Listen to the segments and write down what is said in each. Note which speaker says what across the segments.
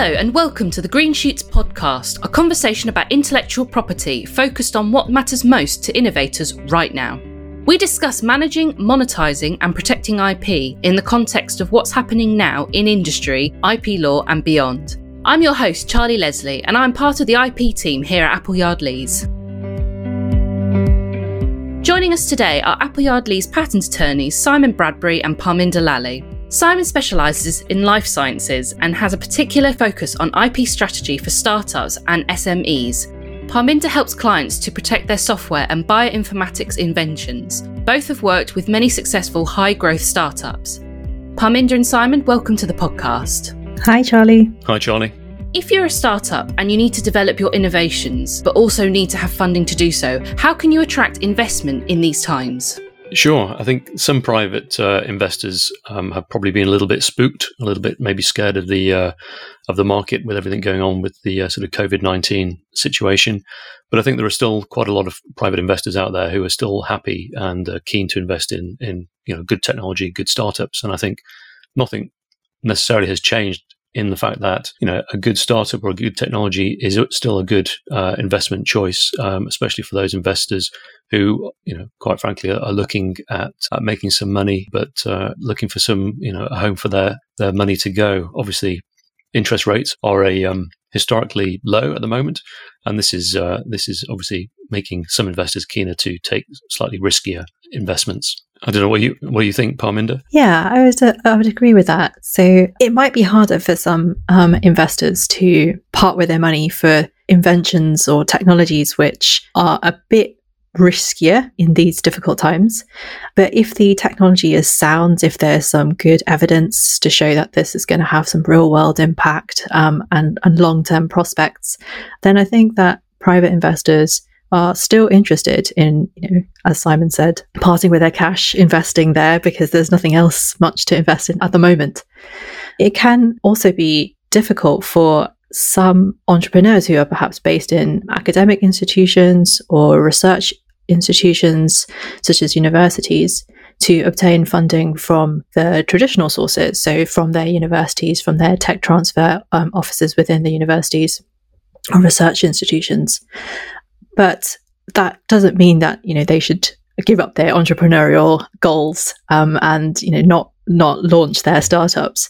Speaker 1: Hello, and welcome to the Green Shoots podcast, a conversation about intellectual property focused on what matters most to innovators right now. We discuss managing, monetizing, and protecting IP in the context of what's happening now in industry, IP law, and beyond. I'm your host, Charlie Leslie, and I'm part of the IP team here at Appleyard Lees. Joining us today are Appleyard Lees patent attorneys Simon Bradbury and Parminder Lally. Simon specialises in life sciences and has a particular focus on IP strategy for startups and SMEs. Parminder helps clients to protect their software and bioinformatics inventions. Both have worked with many successful high growth startups. Parminder and Simon, welcome to the podcast.
Speaker 2: Hi, Charlie.
Speaker 3: Hi, Charlie.
Speaker 1: If you're a startup and you need to develop your innovations, but also need to have funding to do so, how can you attract investment in these times?
Speaker 3: Sure. I think some private uh, investors um, have probably been a little bit spooked, a little bit maybe scared of the uh, of the market with everything going on with the uh, sort of COVID nineteen situation. But I think there are still quite a lot of private investors out there who are still happy and uh, keen to invest in in you know good technology, good startups. And I think nothing necessarily has changed in the fact that you know a good startup or a good technology is still a good uh, investment choice, um, especially for those investors who you know quite frankly are, looking at, at, making some money, but uh, looking for some you know a home for their their money to go. Obviously, interest rates are a um, historically low at the moment, and this is uh, this is obviously making some investors keener to take slightly riskier investments. I don't know what you what you think, Parminder.
Speaker 2: Yeah, I would uh, I would agree with that. So it might be harder for some um, investors to part with their money for inventions or technologies which are a bit riskier in these difficult times. But if the technology is sound, if there's some good evidence to show that this is going to have some real world impact um, and, and long term prospects, then I think that private investors are still interested in, you know, as Simon said, parting with their cash, investing there because there's nothing else much to invest in at the moment. It can also be difficult for some entrepreneurs who are perhaps based in academic institutions or research institutions, such as universities, to obtain funding from the traditional sources. So, from their universities, from their tech transfer um, offices within the universities or research institutions. But that doesn't mean that you know they should give up their entrepreneurial goals um, and you know not not launch their startups.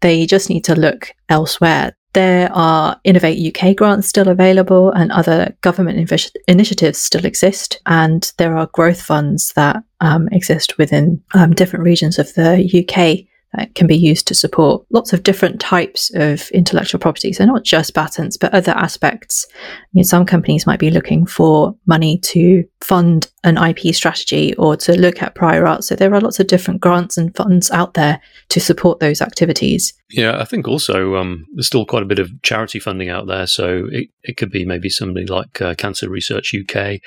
Speaker 2: They just need to look elsewhere. There are Innovate UK grants still available, and other government invi- initiatives still exist. And there are growth funds that um, exist within um, different regions of the UK that can be used to support lots of different types of intellectual property. So not just patents, but other aspects. You know, some companies might be looking for money to fund an IP strategy or to look at prior art. So there are lots of different grants and funds out there to support those activities.
Speaker 3: Yeah, I think also um, there's still quite a bit of charity funding out there. So it, it could be maybe somebody like uh, Cancer Research UK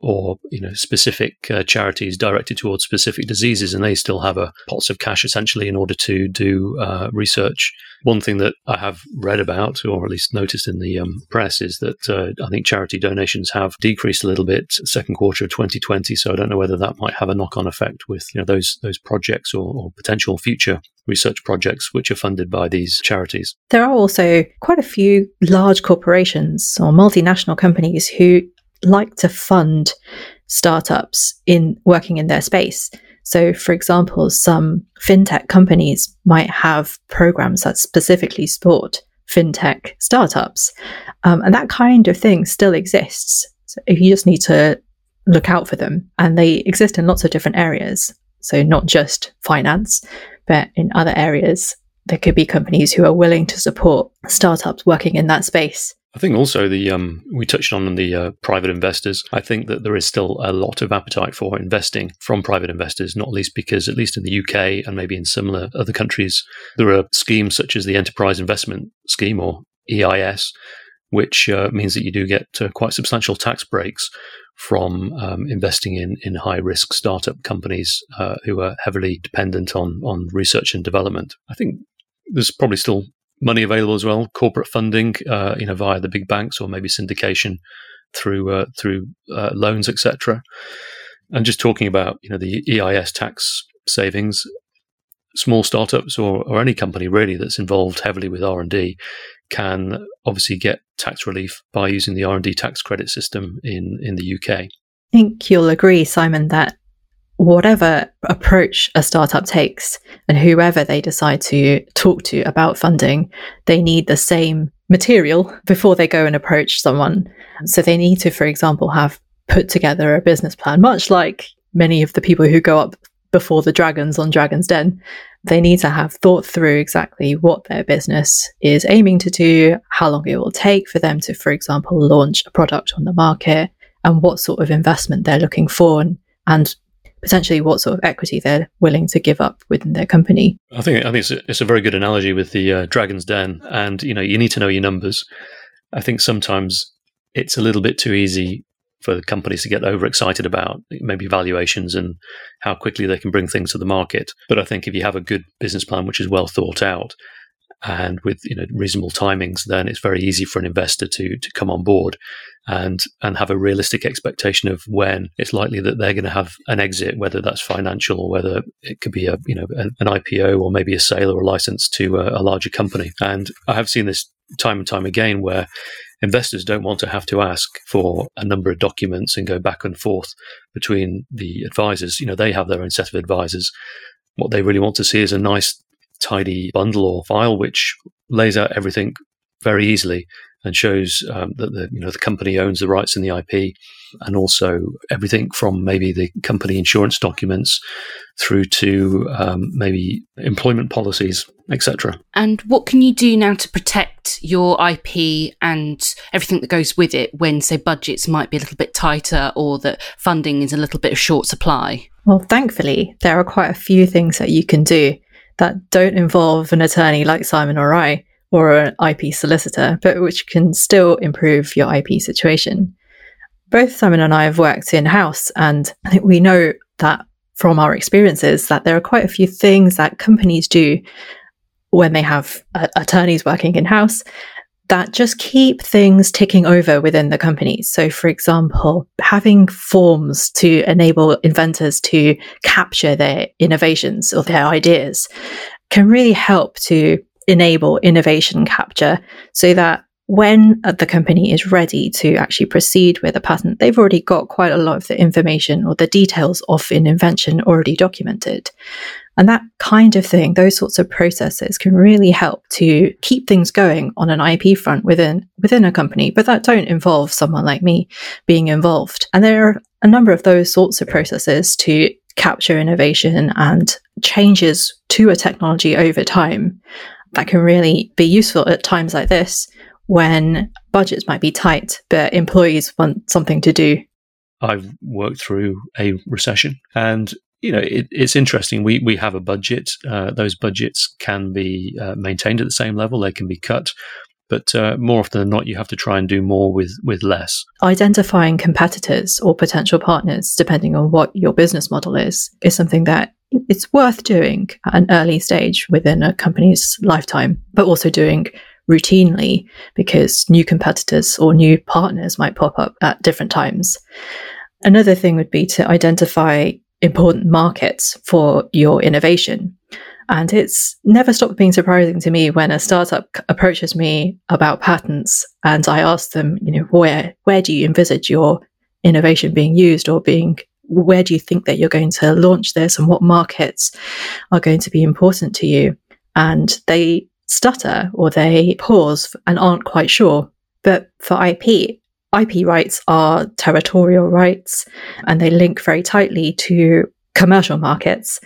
Speaker 3: or you know specific uh, charities directed towards specific diseases, and they still have a pots of cash essentially in order to do uh, research. One thing that I have read about, or at least noticed in the um, press, is that uh, I think charity donations have decreased a little bit second quarter of 2020. So I don't know whether that might have a knock-on effect with you know those those projects or, or potential future research projects which are funded by these charities.
Speaker 2: There are also quite a few large corporations or multinational companies who like to fund startups in working in their space. So, for example, some fintech companies might have programs that specifically support fintech startups. Um, and that kind of thing still exists. So if you just need to look out for them. And they exist in lots of different areas. So, not just finance, but in other areas, there could be companies who are willing to support startups working in that space.
Speaker 3: I think also the um, we touched on the uh, private investors. I think that there is still a lot of appetite for investing from private investors, not least because at least in the UK and maybe in similar other countries, there are schemes such as the Enterprise Investment Scheme or EIS, which uh, means that you do get uh, quite substantial tax breaks from um, investing in, in high risk startup companies uh, who are heavily dependent on on research and development. I think there's probably still money available as well, corporate funding, uh, you know, via the big banks or maybe syndication through uh, through uh, loans, etc. And just talking about you know the EIS tax savings, small startups or, or any company really that's involved heavily with R and D can obviously get tax relief by using the R&D tax credit system in, in the UK. I
Speaker 2: think you'll agree, Simon, that whatever approach a startup takes and whoever they decide to talk to about funding, they need the same material before they go and approach someone. So they need to, for example, have put together a business plan, much like many of the people who go up before the dragons on Dragon's Den. They need to have thought through exactly what their business is aiming to do, how long it will take for them to, for example, launch a product on the market, and what sort of investment they're looking for, and, and potentially what sort of equity they're willing to give up within their company.
Speaker 3: I think I think it's a, it's a very good analogy with the uh, Dragon's Den, and you know you need to know your numbers. I think sometimes it's a little bit too easy for companies to get overexcited about maybe valuations and how quickly they can bring things to the market. But I think if you have a good business plan which is well thought out and with you know reasonable timings, then it's very easy for an investor to to come on board and and have a realistic expectation of when it's likely that they're going to have an exit, whether that's financial or whether it could be a you know an, an IPO or maybe a sale or a license to a, a larger company. And I have seen this time and time again where investors don't want to have to ask for a number of documents and go back and forth between the advisors. You know, they have their own set of advisors. What they really want to see is a nice, tidy bundle or file which lays out everything very easily and shows um, that the you know the company owns the rights in the IP, and also everything from maybe the company insurance documents through to um, maybe employment policies, etc.
Speaker 1: And what can you do now to protect your IP and everything that goes with it when, say, budgets might be a little bit tighter or that funding is a little bit of short supply?
Speaker 2: Well, thankfully, there are quite a few things that you can do that don't involve an attorney like Simon or I or an IP solicitor, but which can still improve your IP situation. Both Simon and I have worked in house, and I think we know that from our experiences that there are quite a few things that companies do when they have uh, attorneys working in house that just keep things ticking over within the company. So, for example, having forms to enable inventors to capture their innovations or their ideas can really help to enable innovation capture so that when uh, the company is ready to actually proceed with a patent, they've already got quite a lot of the information or the details of an invention already documented. And that kind of thing, those sorts of processes can really help to keep things going on an IP front within within a company, but that don't involve someone like me being involved. And there are a number of those sorts of processes to capture innovation and changes to a technology over time that can really be useful at times like this when budgets might be tight, but employees want something to do.
Speaker 3: I've worked through a recession and you know, it, it's interesting. We we have a budget. Uh, those budgets can be uh, maintained at the same level. They can be cut, but uh, more often than not, you have to try and do more with with less.
Speaker 2: Identifying competitors or potential partners, depending on what your business model is, is something that it's worth doing at an early stage within a company's lifetime, but also doing routinely because new competitors or new partners might pop up at different times. Another thing would be to identify important markets for your innovation. And it's never stopped being surprising to me when a startup approaches me about patents and I ask them, you know, where where do you envisage your innovation being used or being where do you think that you're going to launch this and what markets are going to be important to you? And they stutter or they pause and aren't quite sure. But for IP, IP rights are territorial rights and they link very tightly to commercial markets.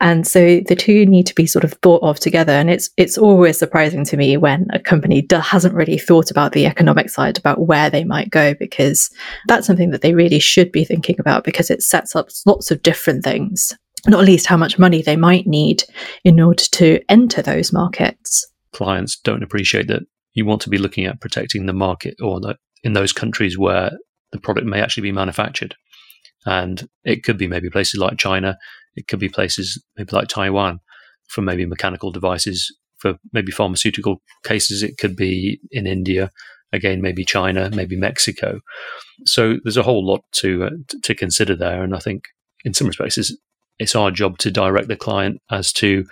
Speaker 2: And so the two need to be sort of thought of together. And it's it's always surprising to me when a company do, hasn't really thought about the economic side, about where they might go, because that's something that they really should be thinking about because it sets up lots of different things, not least how much money they might need in order to enter those markets.
Speaker 3: Clients don't appreciate that you want to be looking at protecting the market or the, in those countries where the product may actually be manufactured. And it could be maybe places like China, it could be places maybe like Taiwan for maybe mechanical devices. For maybe pharmaceutical cases, it could be in India, again, maybe China, maybe Mexico. So there's a whole lot to uh, to consider there, and I think in some respects, it's, it's our job to direct the client as to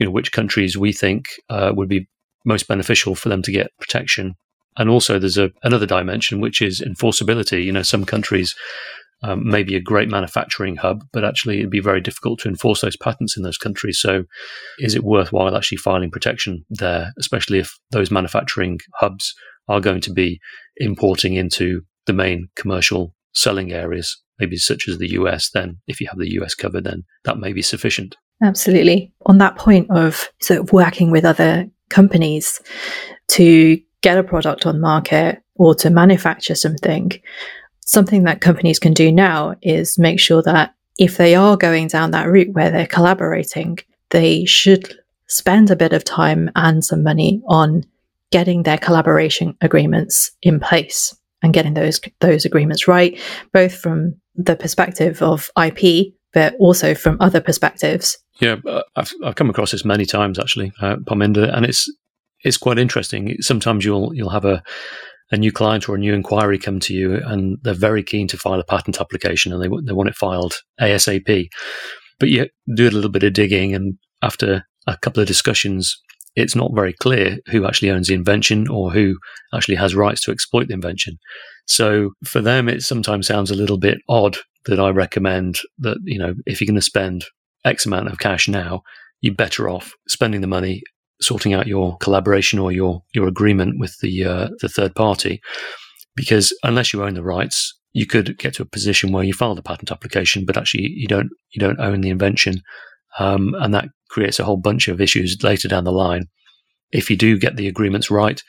Speaker 3: you know which countries we think uh, would be most beneficial for them to get protection. And also, there's a, another dimension, which is enforceability. You know, some countries um, may be a great manufacturing hub, but actually it'd be very difficult to enforce those patents in those countries. So, is it worthwhile actually filing protection there, especially if those manufacturing hubs are going to be importing into the main commercial selling areas, maybe such as the US? Then, if you have the US covered, then that may be sufficient.
Speaker 2: Absolutely. On that point of sort of working with other companies to get a product on market or to manufacture something, something that companies can do now is make sure that if they are going down that route where they're collaborating, they should spend a bit of time and some money on getting their collaboration agreements in place and getting those those agreements right, both from the perspective of IP, but also from other perspectives.
Speaker 3: Yeah, uh, I've, I've come across this many times actually, uh, Parminder, and it's it's quite interesting. Sometimes you'll you'll have a a new client or a new inquiry come to you and they're very keen to file a patent application and they, they want it filed ASAP. But you do a little bit of digging, and after a couple of discussions, it's not very clear who actually owns the invention or who actually has rights to exploit the invention. So for them, it sometimes sounds a little bit odd that I recommend that, you know, if you're going to spend X amount of cash now, you're better off spending the money sorting out your collaboration or your your agreement with the uh, the third party, because unless you own the rights, you could get to a position where you file the patent application, but actually you don't you don't own the invention, um, and that creates a whole bunch of issues later down the line. If you do get the agreements right,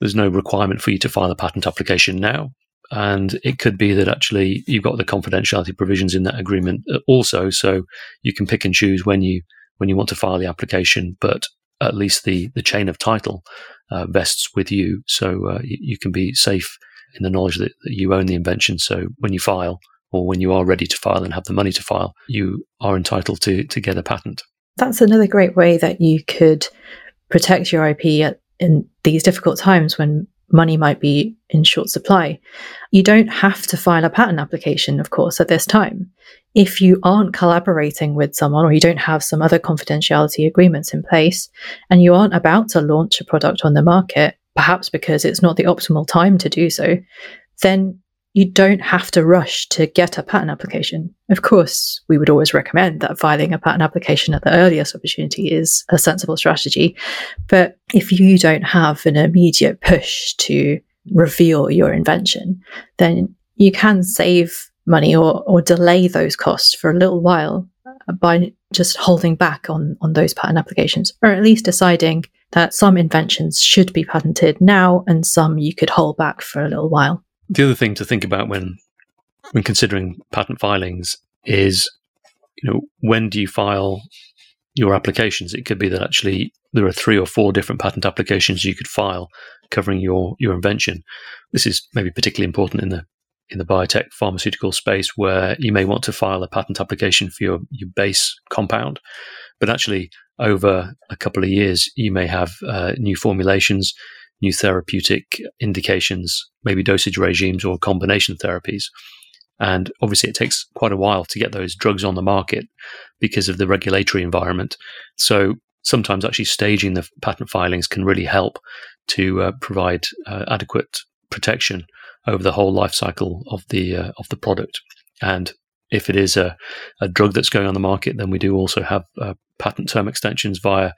Speaker 3: there's no requirement for you to file a patent application now. And it could be that actually you've got the confidentiality provisions in that agreement also, so you can pick and choose when you when you want to file the application. But at least the, the chain of title uh, vests with you. So uh, you, can be safe in the knowledge that, that, you own the invention. So when you file or when you are ready to file and have the money to file, you are entitled to, to get a patent.
Speaker 2: That's another great way that you could protect your IP at, in these difficult times when money might be in short supply. You don't have to file a patent application, of course, at this time. If you aren't collaborating with someone or you don't have some other confidentiality agreements in place and you aren't about to launch a product on the market, perhaps because it's not the optimal time to do so, then you don't have to rush to get a patent application. Of course, we would always recommend that filing a patent application at the earliest opportunity is a sensible strategy. But if you don't have an immediate push to reveal your invention, then you can save money or, or delay those costs for a little while by just holding back on, on those patent applications, or at least deciding that some inventions should be patented now and some you could hold back for a little while.
Speaker 3: The other thing to think about when when considering patent filings is, you know, when do you file your applications? It could be that actually there are three or four different patent applications you could file covering your your invention. This is maybe particularly important in the in the biotech pharmaceutical space where you may want to file a patent application for your, your base compound. But actually, over a couple of years, you may have uh, new formulations, new therapeutic indications, maybe dosage regimes or combination therapies. And obviously, it takes quite a while to get those drugs on the market because of the regulatory environment. So sometimes actually staging the patent filings can really help to uh, provide uh, adequate protection over the whole life cycle of the uh, of the product. And if it is a, a drug that's going on the market, then we do also have uh, patent term extensions via,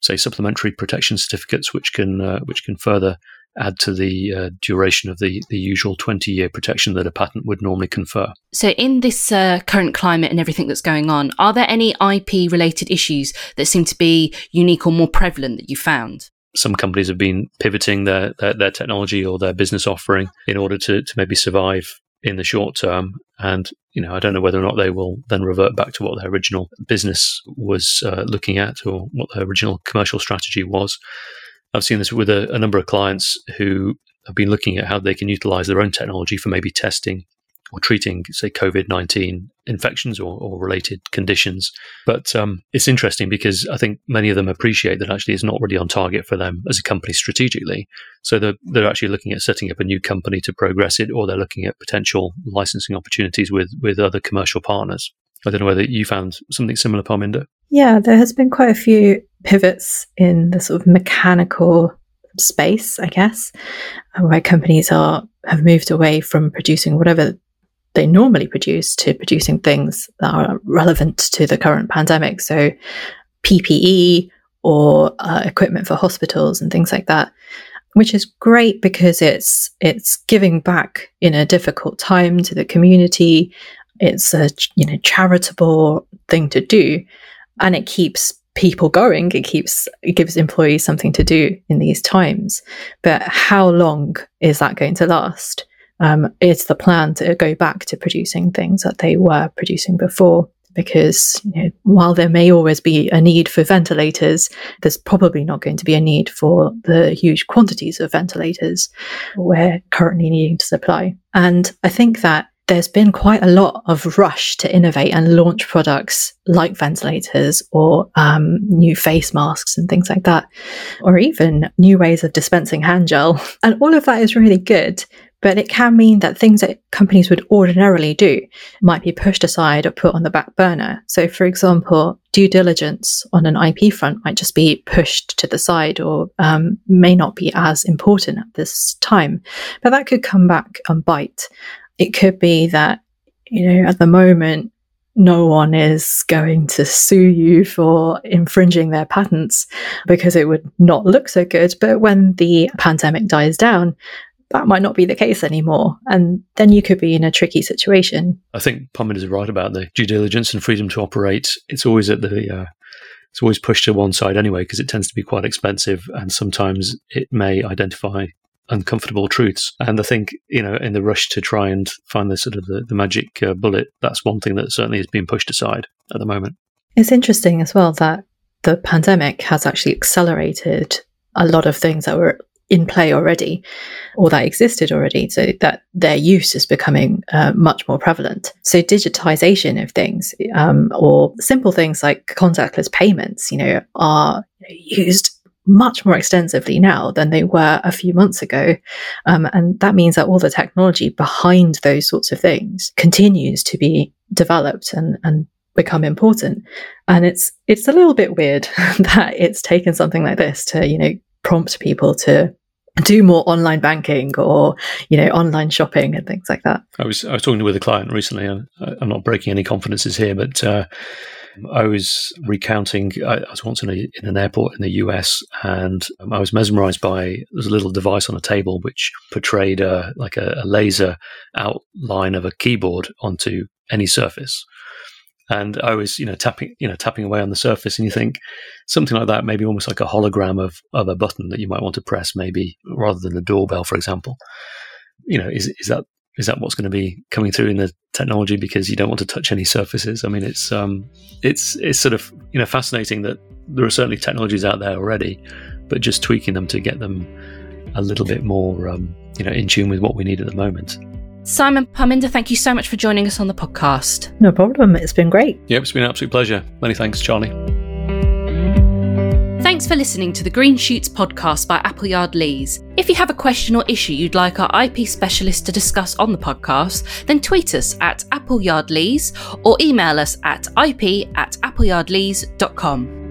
Speaker 3: say, supplementary protection certificates, which can uh, which can further add to the uh, duration of the, the usual 20 year protection that a patent would normally confer.
Speaker 1: So, in this uh, current climate and everything that's going on, are there any IP related issues that seem to be unique or more prevalent that you found?
Speaker 3: Some companies have been pivoting their, their, their technology or their business offering in order to, to maybe survive in the short term. And, you know, I don't know whether or not they will then revert back to what their original business was uh, looking at or what their original commercial strategy was. I've seen this with a, a number of clients who have been looking at how they can utilize their own technology for maybe testing or treating, say, COVID 19 infections or, or, related conditions. But um, it's interesting because I think many of them appreciate that actually it's not really on target for them as a company strategically. So they're, they're actually looking at setting up a new company to progress it, or they're looking at potential licensing opportunities with, with other commercial partners. I don't know whether you found something similar, Parminder.
Speaker 2: Yeah, there has been quite a few pivots in the sort of mechanical space, I guess, where companies are have moved away from producing whatever they normally produce to producing things that are relevant to the current pandemic. So, PPE or uh, equipment for hospitals and things like that, which is great because it's it's giving back in a difficult time to the community. It's a you know charitable thing to do, and it keeps people going. It keeps it gives employees something to do in these times. But how long is that going to last? Um, it's the plan to go back to producing things that they were producing before. Because you know, while there may always be a need for ventilators, there's probably not going to be a need for the huge quantities of ventilators we're currently needing to supply. And I think that there's been quite a lot of rush to innovate and launch products like ventilators or um, new face masks and things like that, or even new ways of dispensing hand gel. And all of that is really good. But it can mean that things that companies would ordinarily do might be pushed aside or put on the back burner. So, for example, due diligence on an IP front might just be pushed to the side or um, may not be as important at this time. But that could come back and bite. It could be that, you know, at the moment, no one is going to sue you for infringing their patents because it would not look so good. But when the pandemic dies down, that might not be the case anymore. And then you could be in a tricky situation.
Speaker 3: I think Parminder is right about the due diligence and freedom to operate. It's always at the uh, it's always pushed to one side anyway because it tends to be quite expensive and sometimes it may identify uncomfortable truths. And I think, you know, in the rush to try and find the sort of the, the magic uh, bullet, that's one thing that certainly is being pushed aside at the moment.
Speaker 2: It's interesting as well that the pandemic has actually accelerated a lot of things that were in play already or that existed already so that their use is becoming uh, much more prevalent so digitization of things um, or simple things like contactless payments you know are used much more extensively now than they were a few months ago. Um, and that means that all the technology behind those sorts of things continues to be developed and, and become important. And it's it's a little bit weird that it's taken something like this to, you know, prompt people to do more online banking or you know online shopping and things like that.
Speaker 3: I was I was talking with a client recently. and I'm not breaking any confidences here, but uh, I was recounting. I, I was once in, a, in, an airport in the US, and I was mesmerized by there's a little device on a table which portrayed a, like a, a laser outline of a keyboard onto any surface. And I was, you know, tapping, you know, tapping away on the surface, and you think something like that, maybe almost like a hologram of of a button that you might want to press, maybe rather than a doorbell, for example. You know, is is that is that what's going to be coming through in the technology because you don't want to touch any surfaces? I mean, it's um, it's it's sort of you know fascinating that there are certainly technologies out there already, but just tweaking them to get them a little bit more um, you know in tune with what we need at the moment.
Speaker 1: Simon Parminder, thank you so much for joining us on the podcast.
Speaker 2: No problem. It's been great.
Speaker 3: Yep, it's been an absolute pleasure. Many thanks, Charlie.
Speaker 1: Thanks for listening to the Green Shoots podcast by Appleyard Lees. If you have a question or issue you'd like our IP specialist to discuss on the podcast, then tweet us at Appleyard Lees or email us at ip at appleyardlees.com.